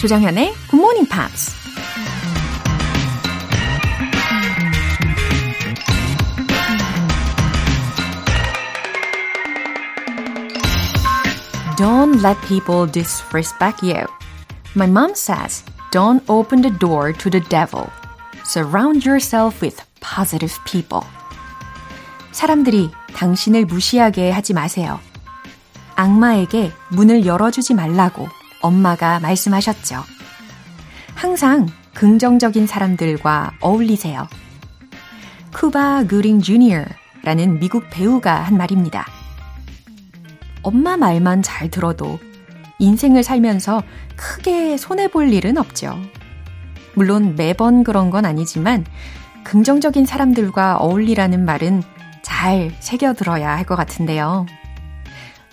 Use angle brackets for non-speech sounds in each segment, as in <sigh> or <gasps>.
조정현의 Good Morning Pops. Don't let people disrespect you. My mom says, don't open the door to the devil. Surround yourself with positive people. 사람들이 당신을 무시하게 하지 마세요. 악마에게 문을 열어주지 말라고 엄마가 말씀하셨죠. 항상 긍정적인 사람들과 어울리세요. 쿠바 그린 주니어라는 미국 배우가 한 말입니다. 엄마 말만 잘 들어도 인생을 살면서 크게 손해볼 일은 없죠. 물론 매번 그런 건 아니지만 긍정적인 사람들과 어울리라는 말은 잘 새겨들어야 할 것 같은데요.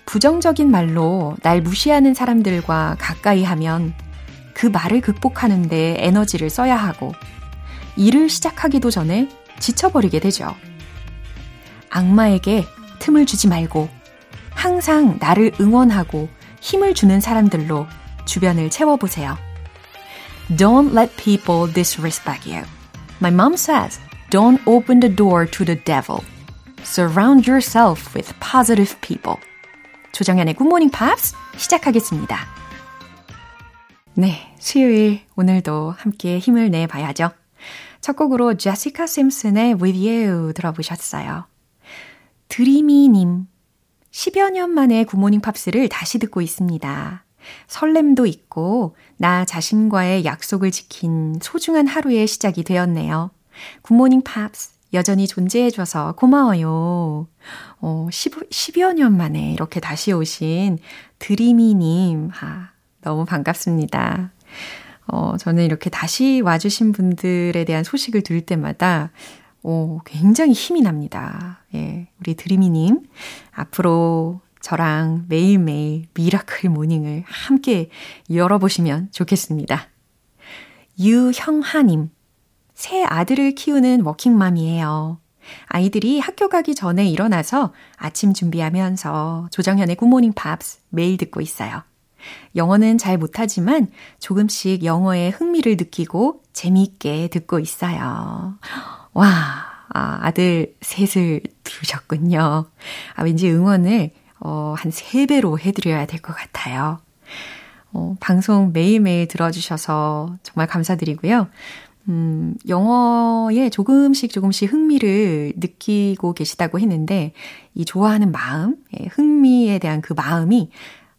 부정적인 말로 날 무시하는 사람들과 가까이 하면 그 말을 극복하는데 에너지를 써야 하고 일을 시작하기도 전에 지쳐버리게 되죠. 악마에게 틈을 주지 말고 항상 나를 응원하고 힘을 주는 사람들로 주변을 채워보세요. Don't let people disrespect you. My mom says, don't open the door to the devil. Surround yourself with positive people. 조정현의 굿모닝 팝스 시작하겠습니다. 네, 수요일 오늘도 함께 힘을 내봐야죠. 첫 곡으로 제시카 심슨의 With You 들어보셨어요. 드리미님, 10여 년 만에 굿모닝 팝스를 다시 듣고 있습니다. 설렘도 있고 나 자신과의 약속을 지킨 소중한 하루의 시작이 되었네요. 굿모닝 팝스 여전히 존재해줘서 고마워요. 어, 10, 10여 년 만에 이렇게 다시 오신 드리미님, 아, 너무 반갑습니다. 어, 저는 이렇게 다시 와주신 분들에 대한 소식을 들을 때마다 오, 굉장히 힘이 납니다. 예, 우리 드리미님, 앞으로 저랑 매일매일 miracle morning을 함께 열어보시면 좋겠습니다. 유형하님, 세 아들을 키우는 워킹맘이에요. 아이들이 학교 가기 전에 일어나서 아침 준비하면서 조정현의 굿모닝 팝스 매일 듣고 있어요. 영어는 잘 못하지만 조금씩 영어에 흥미를 느끼고 재미있게 듣고 있어요. 와, 아, 아들 셋을 두셨군요. 아, 왠지 응원을, 어, 한 3배로 해드려야 될 것 같아요. 어, 방송 매일매일 들어주셔서 정말 감사드리고요. 음, 영어에 조금씩 조금씩 흥미를 느끼고 계시다고 했는데, 이 좋아하는 마음, 예, 흥미에 대한 그 마음이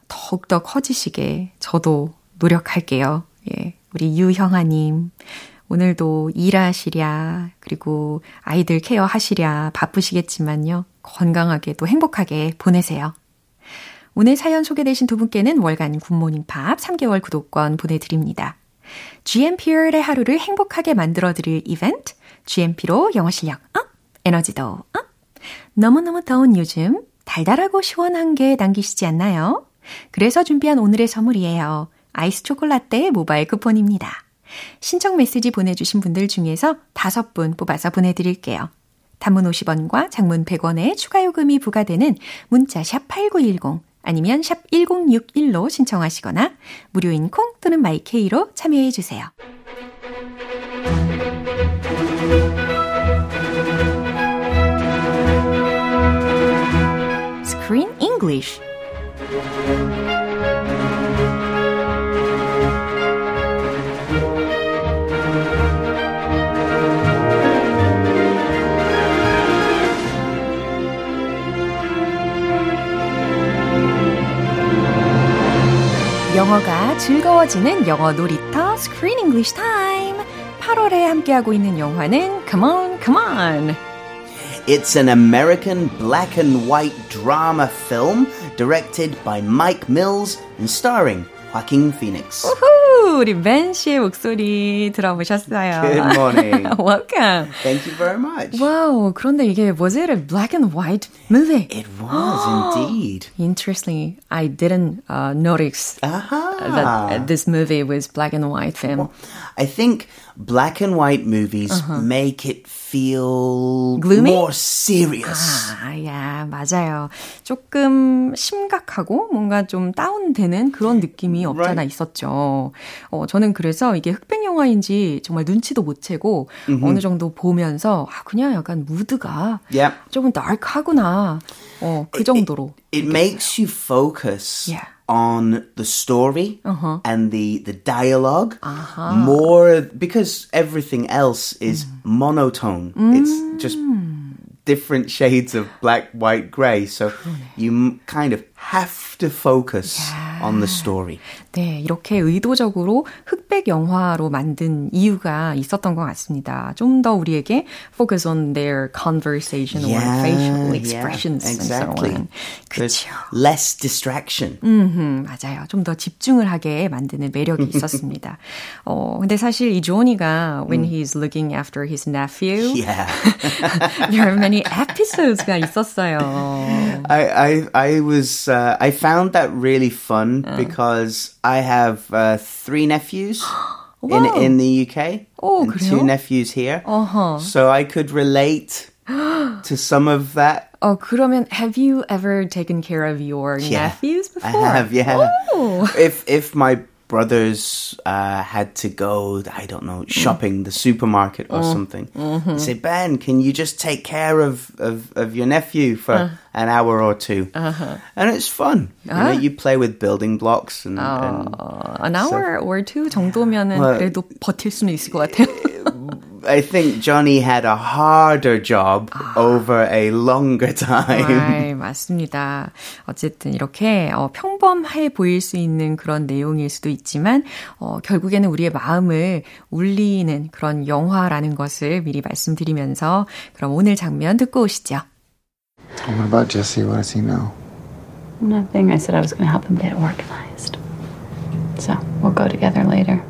더욱더 커지시게 저도 노력할게요. 예, 우리 유형아님. 오늘도 일하시랴, 그리고 아이들 케어 하시랴 바쁘시겠지만요. 건강하게 또 행복하게 보내세요. 오늘 사연 소개되신 두 분께는 월간 굿모닝 팝스 3개월 구독권 보내드립니다. GMP의 하루를 행복하게 만들어드릴 이벤트, GMP로 영어 실력 up, 에너지도 up. 너무너무 더운 요즘 달달하고 시원한 게 당기시지 않나요? 그래서 준비한 오늘의 선물이에요. 아이스 초콜라떼 모바일 쿠폰입니다. 신청 메시지 보내주신 분들 중에서 다섯 분 뽑아서 보내드릴게요. 단문 50원과 장문 100원의 추가 요금이 부과되는 문자 샵 8910 아니면 샵 1061로 신청하시거나 무료인 콩 또는 마이케이로 참여해 주세요. Screen English 영어가 즐거워지는 영어 놀이터 Screen English Time. 8월에 함께하고 있는 영화는 Come On, Come On. It's an American black and white drama film directed by Mike Mills and starring Joaquin Phoenix. 우후, 우리 벤 씨의 목소리 들어보셨어요. Good morning. <laughs> Welcome. Thank you very much. 와우, 그런데 이게 was it a black and white movie? It was indeed. <gasps> Interestingly, I didn't uh, notice Aha. that uh, this movie was black and white film. I think black and white movies make it feel Gloomy? more serious. 아, 야, 맞아요. 조금 심각하고 뭔가 좀 다운되는 그런 느낌이 없잖아 Right. 있었죠. 어, 저는 그래서 이게 흑백 영화인지 정말 눈치도 못 채고 어느 정도 보면서 아, 그냥 약간 무드가 Yeah. 조금 다크하구나. 어, 그 정도로. It makes you focus Yeah. On the story Uh-huh. and the, the dialog uh-huh. more because everything else is mm. monotone. It's just mm. different shades of black, white, grey. So you m- kind of have to focus on the story. 네, 이렇게 의도적으로 흑백 영화로 만든 이유가 있었던 것 같습니다. 좀 더 우리에게 focus on their conversation or facial expressions exactly. and so on. 그쵸. less distraction. 음, 맞아요. 좀 더 집중을 하게 만드는 매력이 있었습니다. 어, 근데 사실 이 조니가 when he's looking after his nephew, Yeah. there are many episodes가 있었어요. I, I I was uh, I found that really fun because I have uh, three nephews <gasps> in Wow. in the UK Oh, and 그래요? two nephews here. Uh-huh. So I could relate <gasps> to some of that. 어, 그러면 have you ever taken care of your Yeah. nephews I before? have, yeah. Oh. If if my brothers uh, had to go, I don't know, shopping the supermarket or something, they say, Ben, can you just take care of of, of your nephew for an hour or 2 And it's fun. You know, you play with building blocks and. and 어, an hour or two 정도면은 Well, 그래도 버틸 수는 있을 것 같아요. <laughs> I think Johnny had a harder job over a longer time. 네, 맞습니다. 어쨌든 이렇게 어, 평범해 보일 수 있는 그런 내용일 수도 있지만 어, 결국에는 우리의 마음을 울리는 그런 영화라는 것을 미리 말씀드리면서 그럼 오늘 장면 듣고 오시죠. What about Jesse? What does he know? Nothing. I said I was going to help him get organized. So we'll go together later.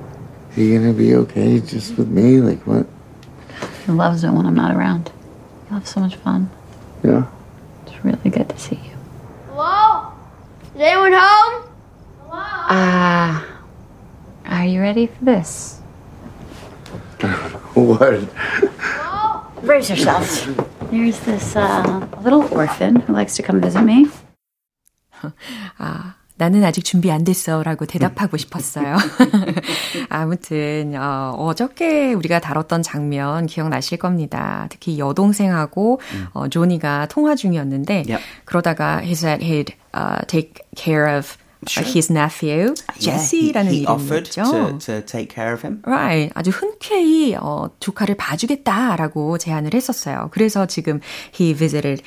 Is he gonna be okay just with me? Like what? He loves it when I'm not around. He'll have so much fun. Yeah. It's really good to see you. Hello? Is anyone home? Hello? Ah. are you ready for this? <laughs> What? Brace yourselves. There's this uh, little orphan who likes to come visit me. 아, <laughs> 나는 아직 준비 안 됐어 라고 <laughs> 대답하고 싶었어요. <laughs> 아무튼, 어, 어저께 우리가 다뤘던 장면 기억나실 겁니다. 특히 여동생하고 어, 조니가 통화 중이었는데, Yep. 그러다가 he said he'd uh, take care of uh, his nephew, Yeah, Jesse라는 offered 이름이었죠. to, to take care of him. Right. 아주 흔쾌히 어, 조카를 봐주겠다라고 제안을 했었어요. 그래서 지금 he visited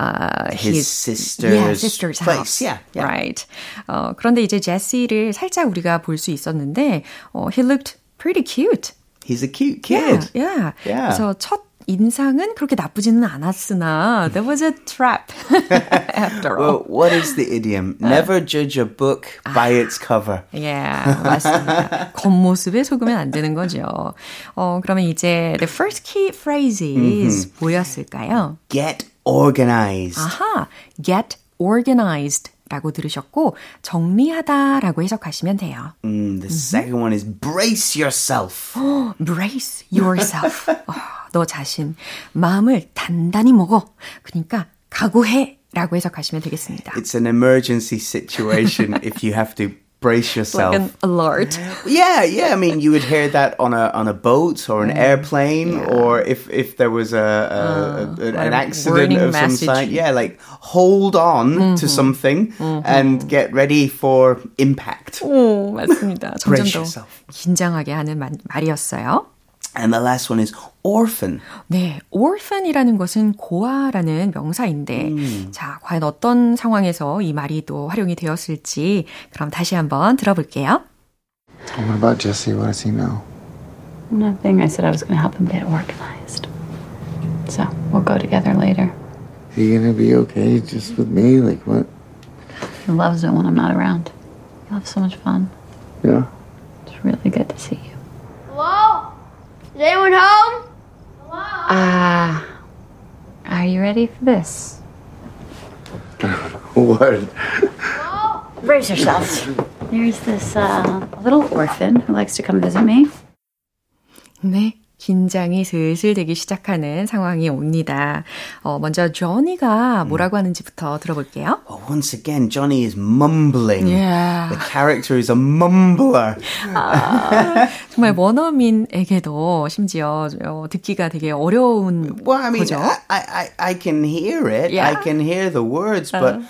uh, His his, sister's yeah, sister's place. house. Yeah, yeah. Right. 어, 그런데 이제 제시를 살짝 우리가 볼 수 있었는데 어, he looked pretty cute. He's a cute kid. Yeah, yeah. Yeah. 그래서 첫 인상은 그렇게 나쁘지는 않았으나 there was a trap after all. Well, what is the idiom? Never judge a book by its cover. Yeah, 맞습니다. 겉모습에 속으면 안 되는 거죠. 어, 그러면 이제 the first key phrases 뭐였을까요? Get organized. 아하, get organized 라고 들으셨고 정리하다라고 해석하시면 돼요. Mm, the second one is brace yourself. brace yourself. 어, 너 자신 마음을 단단히 먹어. 그러니까 각오해 라고 해석하시면 되겠습니다. It's an emergency situation <laughs> if you have to brace yourself. like an alert. Yeah, yeah. I mean, you would hear that on a on a boat or an airplane, or if if there was a, a, a- an a accident warning of some message. kind. Yeah, like hold on to something and get ready for impact. 오, 맞습니다. 점점 Brace 더 yourself. 긴장하게 하는 말, 말이었어요. And the last one is orphan. 네, orphan이라는 것은 고아라는 명사인데, 자, 과연 어떤 상황에서 이 말이 또 활용이 되었을지, 그럼 다시 한번 들어볼게요. What about Jesse? What does he know? Nothing. I said I was going to help him get organized. So we'll go together later. Is he gonna be okay just with me? Like what? He loves it when I'm not around. He'll have so much fun. Yeah. It's really good to see you. Hello? Is anyone home? Hello? Ah. are you ready for this? <laughs> What? Brace yourselves. There's this uh, little orphan who likes to come visit me. 네, 긴장이 슬슬 되기 시작하는 상황이 옵니다. 어, 먼저 조니가 뭐라고 하는지부터 들어볼게요. Oh, once again, Johnny is mumbling. Yeah. The character is a mumbler. 아, 정말 원어민에게도 심지어 어, 듣기가 되게 어려운 Well, I mean, 거죠. I, I, I can hear it. Yeah. I can hear the words, but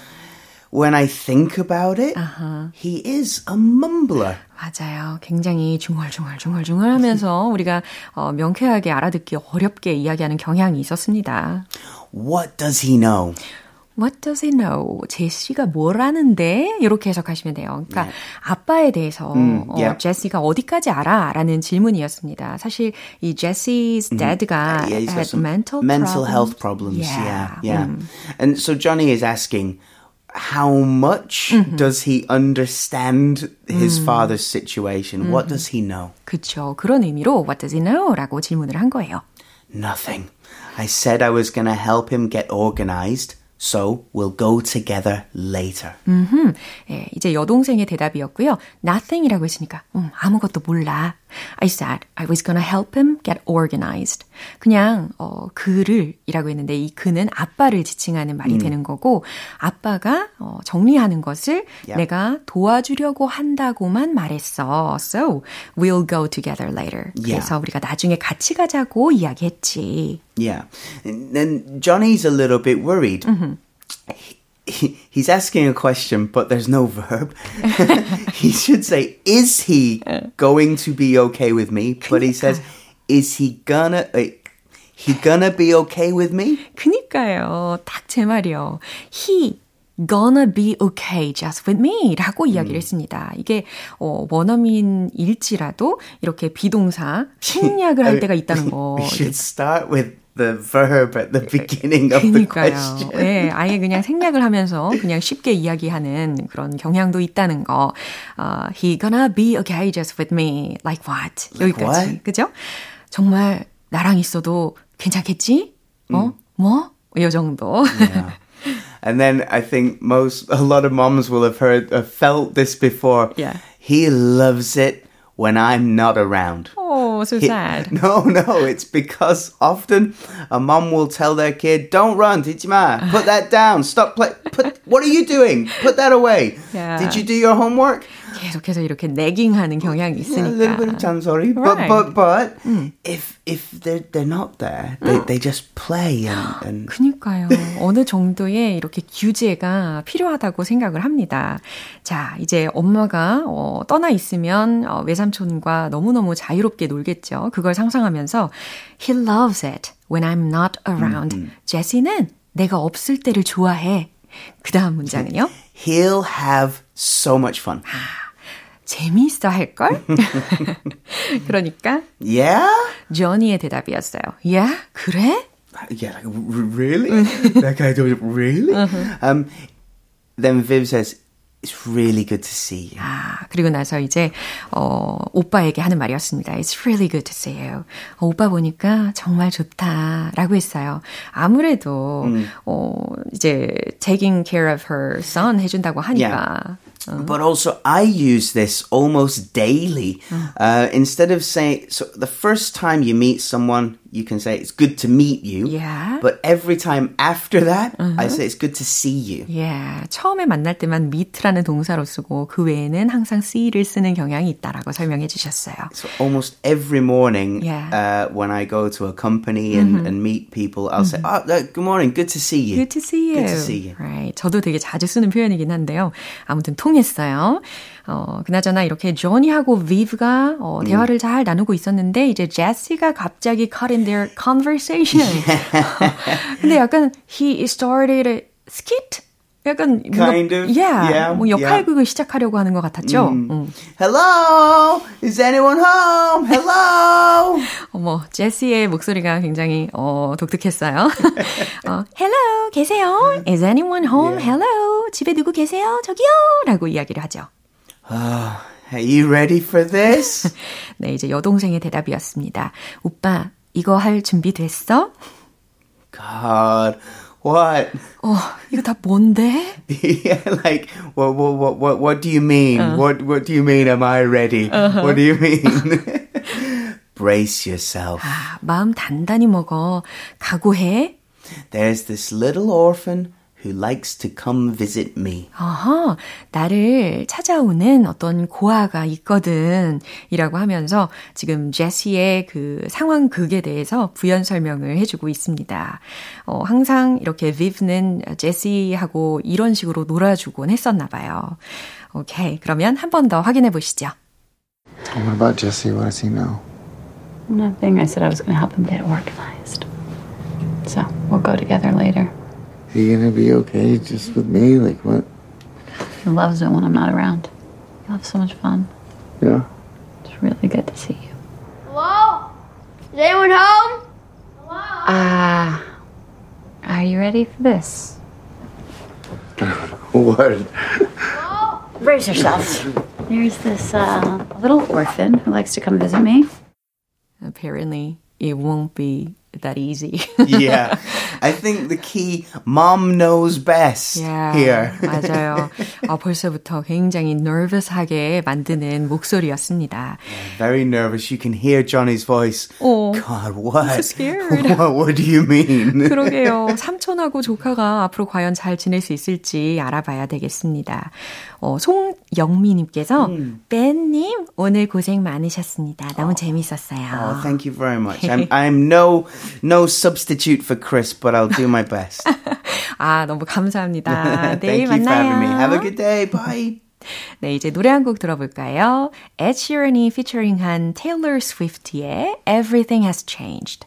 when I think about it, Uh-huh. he is a mumbler. 맞아요. 굉장히 중얼중얼중얼중얼 하면서 우리가 어, 명쾌하게 알아듣기 어렵게 이야기하는 경향이 있었습니다. What does he know? What does he know? 제시가 뭘 아는데? 이렇게 해석하시면 돼요. 그러니까 아빠에 대해서 음, 어, yeah. 제시가 어디까지 알아? 라는 질문이었습니다. 사실 이 제시's dad가 Yeah, had mental, mental problems. health problems. Yeah. Yeah, yeah. 음. And so Johnny is asking, how much Mm-hmm. does he understand his Mm. father's situation? What does he know? 그쵸. 그런 의미로 What does he know? 라고 질문을 한 거예요. Nothing. I said I was going to help him get organized, so we'll go together later. 음, 예, 이제 여동생의 대답이었고요. Nothing이라고 했으니까 음, 아무것도 몰라. I said I was gonna help him get organized. 그냥 어, 그를 이라고 했는데 이 그는 아빠를 지칭하는 말이 되는 거고 아빠가 어, 정리하는 것을 Yeah. 내가 도와주려고 한다고만 말했어. So we'll go together later. Yeah. 그래서 우리가 나중에 같이 가자고 이야기했지. Yeah. And then Johnny's a little bit worried. He, he's asking a question, but there's no verb. <laughs> he should say, Is he going to be okay with me? But he says, Is he gonna. Uh, he gonna be okay with me? 그니까요. 딱 제 말이요. He gonna be okay just with me 라고 이야기를 했습니다. 이게 어, 원어민일지라도 이렇게 비동사 <laughs> 생략을 할 때가 있다는 거. We should start with the verb at the beginning of the 그니까요. question. 예, 아예 그냥 생략을 하면서 그냥 쉽게 이야기하는 그런 경향도 있다는 거. 어, he gonna be okay just with me. Like what? Like 여기까지. what? 그죠? 정말 나랑 있어도 괜찮겠지? 어? 뭐? 이 정도. Yeah. And then I think most, a lot of moms will have heard, have felt this before. Yeah. He loves it when I'm not around. Oh, so He- sad. <laughs> No, no, it's because often a mom will tell their kid, "Don't run, Tijima. Put that down. Stop play. Put. What are you doing? Put that away. <laughs> Yeah. Did you do your homework? 계속해서 이렇게 내깅하는 경향이 Yeah, a little bit of 있으니까. 잔소리. Right. But but but if if they're they're not there, they they just play and and 그니까요. 어느 정도의 이렇게 규제가 필요하다고 생각을 합니다. 자, 이제 엄마가 어, 떠나 있으면 어, 외삼촌과 너무너무 자유롭게 놀겠죠. 그걸 상상하면서 He loves it when I'm not around. 제시는 내가 없을 때를 좋아해. 그 다음 문장은요. he'll have so much fun. 재미있어 할걸? 그러니까 Yeah. 조니의 대답이었어요. 야, 그래? Yeah, like, really? that guy does it really? Um, then Viv says, "It's really good to see you." 아, 그리고 나서 이제, 어, 오빠에게 하는 말이었습니다. It's really good to see you. 어, 오빠 보니까 정말 좋다. 라고 했어요. 아무래도, 어, 이제, taking care of her son 해준다고 하니까. But also, I use this almost daily. Uh, instead of saying, so the first time you meet someone, you can say, it's good to meet you. Yeah. But every time after that, I say, it's good to see you. 예, 처음에 만날 때만 meet라는 동사로 쓰고 그 외에는 항상 see를 쓰는 경향이 있다라고 설명해 주셨어요. So almost every morning, Yeah. uh, when I go to a company and, and meet people, I'll say, oh, uh, good morning, good to see you. Good to see you. Good to see you. Right. 저도 되게 자주 쓰는 표현이긴 한데요. 아무튼 통했어요. 어, 그나저나 이렇게 조니하고 비브가 어, 대화를 잘 나누고 있었는데 이제 제시가 갑자기 cut in their conversation. 근데 약간 he started a skit? 약간 뭔가- Kind of, yeah, yeah, 뭐 역할극을 시작하려고 하는 것 같았죠. 음. Hello? Is anyone home? Hello? 어머, 제시의 목소리가 굉장히 어, 독특했어요. 어, Hello, 계세요? Is anyone home? Hello, 집에 누구 계세요? 저기요! 라고 이야기를 하죠. Uh, are you ready for this? 네, 이제 여동생의 대답이었습니다. 오빠, 이거 할 준비 됐어? God, what? 어, 이거 다 뭔데? <laughs> yeah, like what, what, what, what, what do you mean? What, what do you mean? Am I ready? What do you mean? <laughs> brace yourself. 아, 마음 단단히 먹어. 각오해. There's this little orphan who likes to come visit me. 어허, 나를 찾아오는 어떤 고아가 있거든. 이라고 하면서 지금 제시의 그 상황극에 대해서 부연 설명을 해주고 있습니다. 어, 항상 이렇게 비브는 제시하고 이런 식으로 놀아주곤 했었나 봐요. 오케이. 그러면 한 번 더 확인해 보시죠. What about Jesse? What does he know? Nothing. I said I was going to help him get organized. So we'll go together later. Is he gonna be okay just with me? Like what? He loves it when I'm not around. You have so much fun. Yeah. It's really good to see you. Hello? Is anyone home? Hello? Ah. are you ready for this? <laughs> What? Brace yourselves. There's this uh, little orphan who likes to come visit me. Apparently, it won't be that easy. yeah. <laughs> I think the key, mom knows best Yeah, here. 맞아요. 아, 벌써부터 굉장히 nervous하게 만드는 목소리였습니다. Very nervous. You can hear Johnny's voice. Oh, God, what? so scared. what? What do you mean? 그러게요. 삼촌하고 조카가 앞으로 과연 잘 지낼 수 있을지 알아봐야 되겠습니다. 어, 송영미님께서 벤님 오늘 고생 많으셨습니다. 너무 재밌었어요. Oh, thank you very much. I'm, I'm no no substitute for Chris, but I'll do my best. 아 너무 감사합니다. Thank 내일 you for 만나요. having me. Have a good day. Bye. 네, 이제 노래 한 곡 들어볼까요? Ed Sheeran이 피처링한 Taylor Swift의 Everything Has Changed.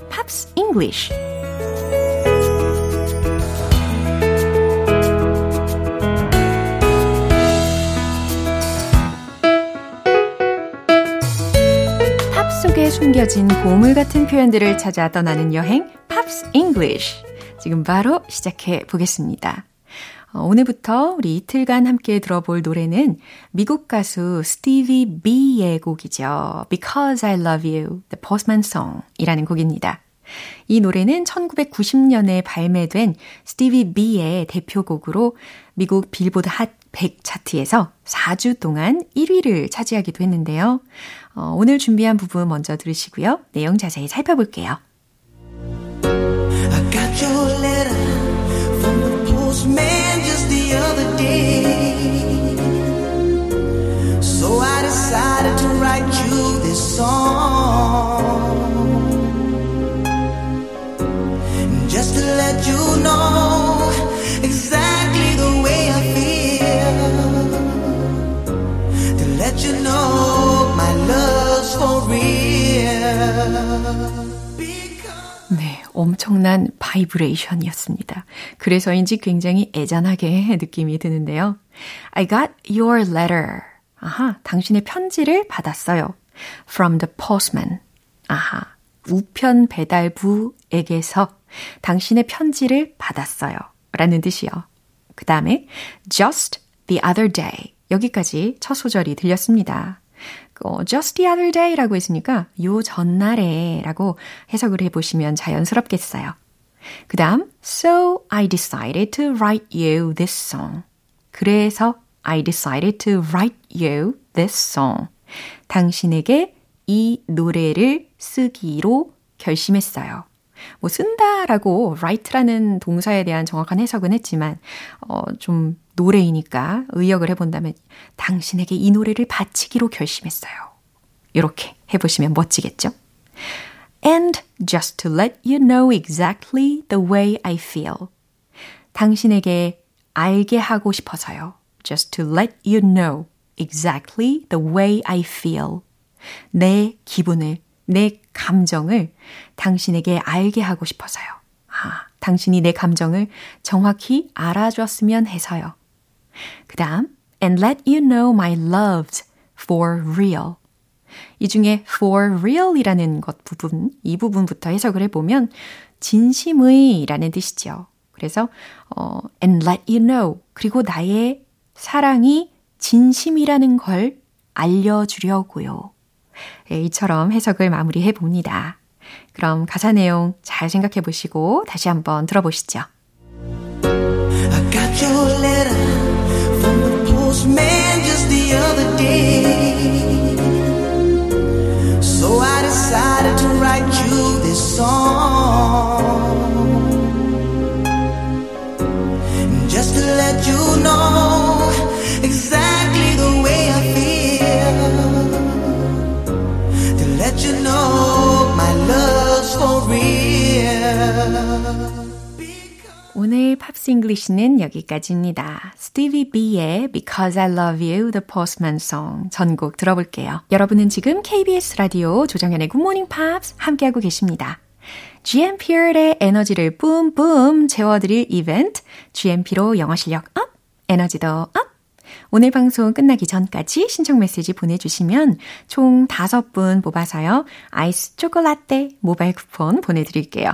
English. 팝 속에 숨겨진 보물 같은 표현들을 찾아 떠나는 여행, Pops English. 지금 바로 시작해 보겠습니다. 어, 오늘부터 우리 이틀간 함께 들어볼 노래는 미국 가수 스티비 B의 곡이죠. Because I Love You, The Postman Song 이라는 곡입니다. 이 노래는 1990년에 발매된 스티비 B의 대표곡으로 미국 빌보드 핫 100 차트에서 4주 동안 1위를 차지하기도 했는데요. 어, 오늘 준비한 부분 먼저 들으시고요. 내용 자세히 살펴볼게요. So I decided to write you this song. 네, 엄청난 바이브레이션이었습니다. 그래서인지 굉장히 애잔하게 느낌이 드는데요. I got your letter. 아하, 당신의 편지를 받았어요. From the postman. 아하, 우편 배달부에게서 당신의 편지를 받았어요. 라는 뜻이요. 그 다음에 just the other day. 여기까지 첫 소절이 들렸습니다. 어, just the other day라고 했으니까 요 전날에 라고 해석을 해보시면 자연스럽겠어요. 그 다음, so I decided to write you this song. 그래서 I decided to write you this song. 당신에게 이 노래를 쓰기로 결심했어요. 뭐 쓴다라고 write라는 동사에 대한 정확한 해석은 했지만 어, 좀 노래이니까 의역을 해 본다면 당신에게 이 노래를 바치기로 결심했어요. 이렇게 해 보시면 멋지겠죠? And just to let you know exactly the way I feel. 당신에게 알게 하고 싶어서요. Just to let you know exactly the way I feel. 내 기분을, 내 감정을 당신에게 알게 하고 싶어서요. 아, 당신이 내 감정을 정확히 알아줬으면 해서요. 그 다음, and let you know my love's for real. 이 중에 for real이라는 것 부분, 이 부분부터 해석을 해보면 진심의 라는 뜻이죠. 그래서 어, and let you know 그리고 나의 사랑이 진심이라는 걸 알려주려고요. 예, 이처럼 해석을 마무리해 봅니다. 그럼 가사 내용 잘 생각해 보시고 다시 한번 들어보시죠. I got your letter from the postman just the other day. So I decided to write you this song. 팝스 잉글리시는 여기까지입니다. 스티비 B의 Because I Love You, The Postman Song 전곡 들어볼게요. 여러분은 지금 KBS 라디오 조정현의 Good Morning Pops 함께하고 계십니다. GMP의 에너지를 뿜뿜 채워드릴 이벤트 GMP로 영어 실력 up, 에너지도 up! 오늘 방송 끝나기 전까지 신청 메시지 보내주시면 총 5분 뽑아서요. 아이스 초콜라떼 모바일 쿠폰 보내드릴게요.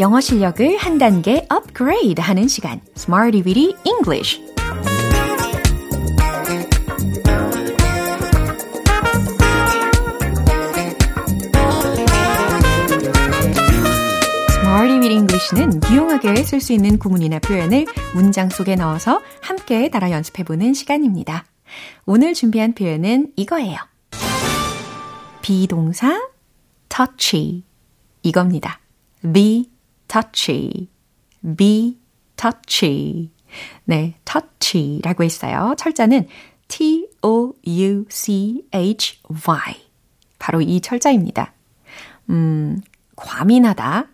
영어 실력을 한 단계 업그레이드 하는 시간 Smarty Witty English English는 유용하게 쓸 수 있는 구문이나 표현을 문장 속에 넣어서 함께 따라 연습해보는 시간입니다. 오늘 준비한 표현은 이거예요. 비동사 touchy 이겁니다. be touchy, be touchy. 네, touchy라고 했어요. 철자는 T-O-U-C-H-Y. 바로 이 철자입니다. 음, 과민하다,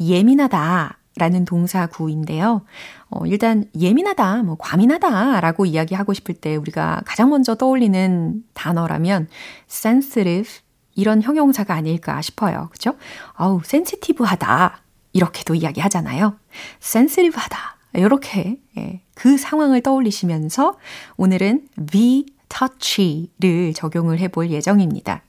예민하다 라는 동사 구인데요. 어, 일단 예민하다, 뭐 과민하다 라고 이야기하고 싶을 때 우리가 가장 먼저 떠올리는 단어라면 sensitive 이런 형용사가 아닐까 싶어요. 그죠? 어우, 센시티브하다. 이렇게도 이야기하잖아요. sensitive하다. 이렇게 예, 그 상황을 떠올리시면서 오늘은 be touchy를 적용을 해볼 예정입니다.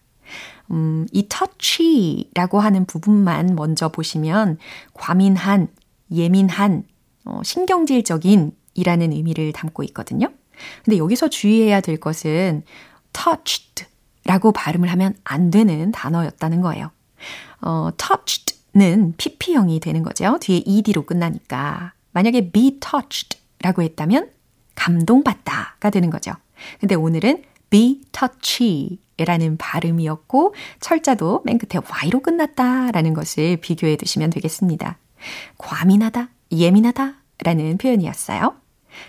음, 이 touchy라고 하는 부분만 먼저 보시면 과민한, 예민한, 어, 신경질적인 이라는 의미를 담고 있거든요. 근데 여기서 주의해야 될 것은 touched 라고 발음을 하면 안 되는 단어였다는 거예요. 어, touched 는 pp형이 되는 거죠. 뒤에 ed로 끝나니까. 만약에 be touched 라고 했다면 감동받다가 되는 거죠. 근데 오늘은 be touchy 라는 발음이었고 철자도 맨 끝에 y로 끝났다라는 것을 비교해 두시면 되겠습니다. 과민하다, 예민하다 라는 표현이었어요.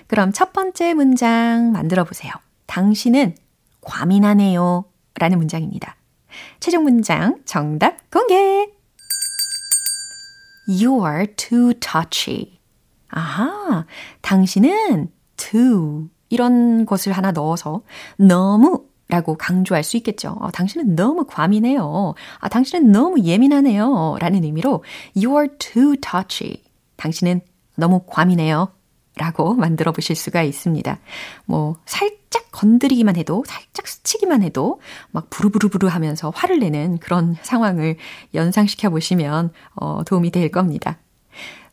그럼 첫 번째 문장 만들어 보세요. 당신은 과민하네요 라는 문장입니다. 최종 문장 정답 공개! You are too touchy. 아하, 당신은 too 이런 것을 하나 넣어서 너무 라고 강조할 수 있겠죠. 어, 당신은 너무 과민해요. 아, 당신은 너무 예민하네요. 라는 의미로 You are too touchy. 당신은 너무 과민해요. 라고 만들어 보실 수가 있습니다. 뭐, 살짝 건드리기만 해도, 살짝 스치기만 해도, 막 부르부르부르 하면서 화를 내는 그런 상황을 연상시켜 보시면, 어, 도움이 될 겁니다.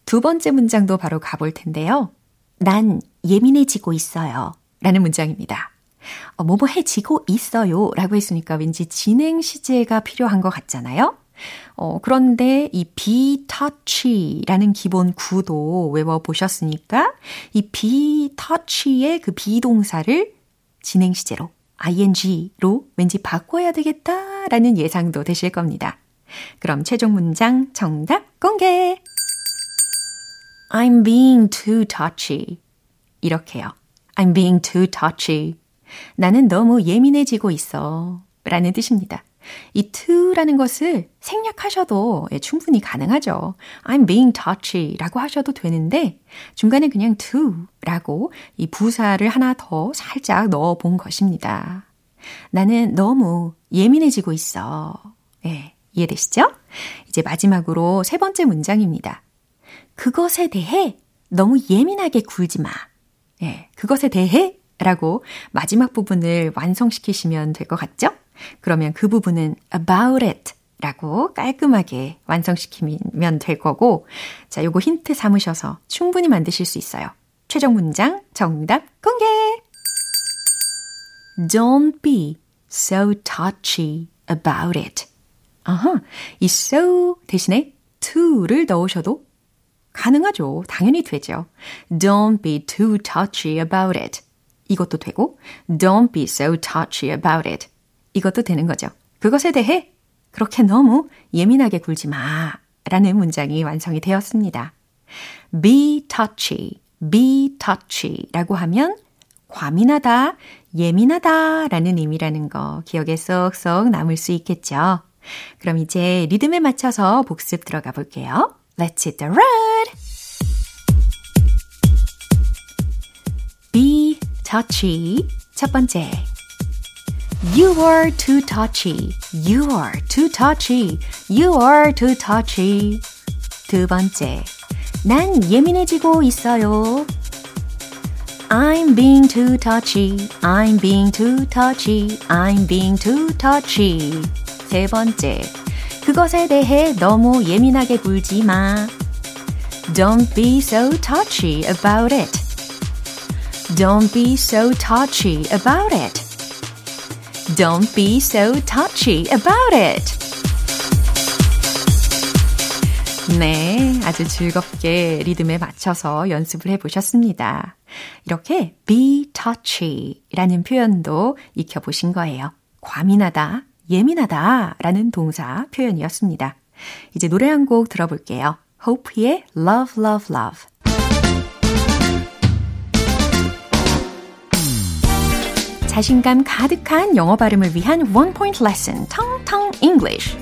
두 번째 문장도 바로 가볼 텐데요. 난 예민해지고 있어요. 라는 문장입니다. 어, 뭐뭐 해지고 있어요. 라고 했으니까 왠지 진행 시제가 필요한 것 같잖아요. 어, 그런데 이 be touchy라는 기본 구도 외워보셨으니까 이 be touchy의 그 비동사를 진행 시제로 ing로 왠지 바꿔야 되겠다라는 예상도 되실 겁니다. 그럼 최종 문장 정답 공개! I'm being too touchy. 이렇게요. I'm being too touchy. 나는 너무 예민해지고 있어. 라는 뜻입니다. 이 to라는 것을 생략하셔도 예, 충분히 가능하죠. I'm being touchy 라고 하셔도 되는데 중간에 그냥 to 라고 이 부사를 하나 더 살짝 넣어 본 것입니다. 나는 너무 예민해지고 있어. 예, 이해되시죠? 이제 마지막으로 세 번째 문장입니다. 그것에 대해 너무 예민하게 굴지 마. 예, 그것에 대해 라고 마지막 부분을 완성시키시면 될 것 같죠? 그러면 그 부분은 about it 라고 깔끔하게 완성시키면 될 거고, 자, 요거 힌트 삼으셔서 충분히 만드실 수 있어요. 최종 문장 정답 공개! Don't be so touchy about it. 아하, 이 so 대신에 to를 넣으셔도 가능하죠. 당연히 되죠. Don't be too touchy about it. 이것도 되고, Don't be so touchy about it. 이것도 되는 거죠. 그것에 대해 그렇게 너무 예민하게 굴지 마. 라는 문장이 완성이 되었습니다. be touchy, be touchy 라고 하면 과민하다, 예민하다 라는 의미라는 거 기억에 쏙쏙 남을 수 있겠죠. 그럼 이제 리듬에 맞춰서 복습 들어가 볼게요. Let's hit the road! be touchy. 첫 번째. You are too touchy. You are too touchy. You are too touchy. 두 번째. 난 예민해지고 있어요. I'm being too touchy. I'm being too touchy. I'm being too touchy. 세 번째. 그것에 대해 너무 예민하게 굴지 마. Don't be so touchy about it. Don't be so touchy about it. Don't be so touchy about it. 네, 아주 즐겁게 리듬에 맞춰서 연습을 해 보셨습니다. 이렇게 be touchy 라는 표현도 익혀보신 거예요. 과민하다, 예민하다 라는 동사 표현이었습니다. 이제 노래 한 곡 들어볼게요. 호프의 Love, Love, Love. 자신감 가득한 영어 발음을 위한 원 포인트 레슨, 텅텅 English.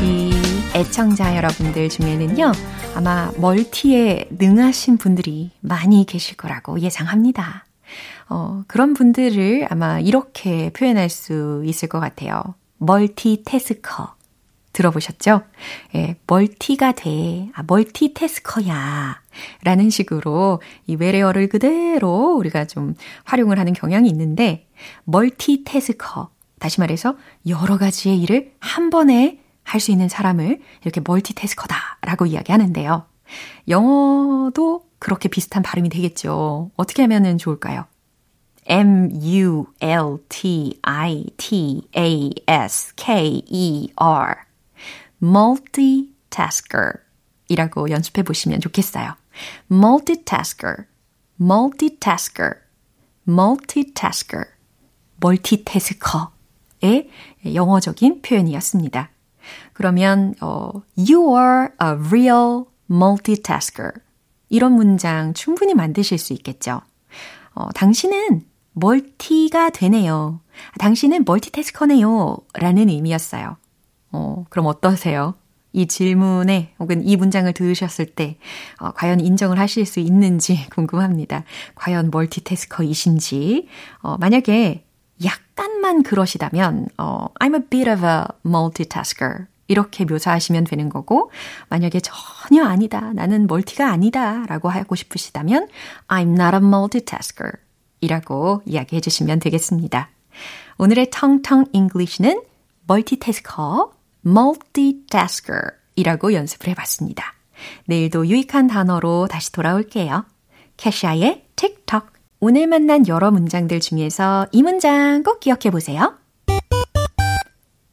우리 애청자 여러분들 중에는요, 아마 멀티에 능하신 분들이 많이 계실 거라고 예상합니다. 어, 그런 분들을 아마 이렇게 표현할 수 있을 것 같아요. 멀티태스커. 들어보셨죠? 예, 멀티가 돼. 아, 멀티태스커야. 라는 식으로 이 외래어를 그대로 우리가 좀 활용을 하는 경향이 있는데, 멀티태스커. 다시 말해서 여러 가지의 일을 한 번에 할 수 있는 사람을 이렇게 멀티태스커다. 라고 이야기하는데요. 영어도 그렇게 비슷한 발음이 되겠죠. 어떻게 하면 좋을까요? M-U-L-T-I-T-A-S-K-E-R multitasker 이라고 연습해 보시면 좋겠어요. multitasker, multitasker, multitasker, 멀티태스커의 영어적인 표현이었습니다. 그러면 어, You are a real multitasker 이런 문장 충분히 만드실 수 있겠죠. 어, 당신은 멀티가 되네요. 당신은 멀티태스커네요. 라는 의미였어요. 어, 그럼 어떠세요? 이 질문에 혹은 이 문장을 들으셨을 때 어, 과연 인정을 하실 수 있는지 <laughs> 궁금합니다. 과연 멀티태스커이신지 어, 만약에 약간만 그러시다면 어, I'm a bit of a multitasker 이렇게 묘사하시면 되는 거고 만약에 전혀 아니다 나는 multi가 아니다 라고 하고 싶으시다면 I'm not a multitasker 이라고 이야기해 주시면 되겠습니다. 오늘의 텅텅 English는 multitasker multitasker 이라고 연습을 해봤습니다. 내일도 유익한 단어로 다시 돌아올게요. 캐시아의 틱톡. 오늘 만난 여러 문장들 중에서 이 문장 꼭 기억해 보세요.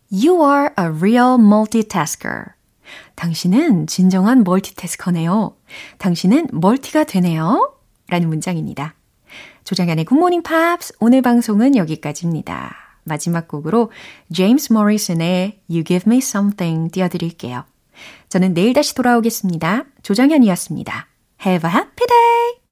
You are a real multitasker. 당신은 진정한 multitasker네요. 당신은 multi가 되네요. 라는 문장입니다. 조장현의 Good Morning Pops 오늘 방송은 여기까지입니다. 마지막 곡으로 제임스 모리슨의 You Give Me Something 띄워드릴게요. 저는 내일 다시 돌아오겠습니다. 조정현이었습니다. Have a happy day!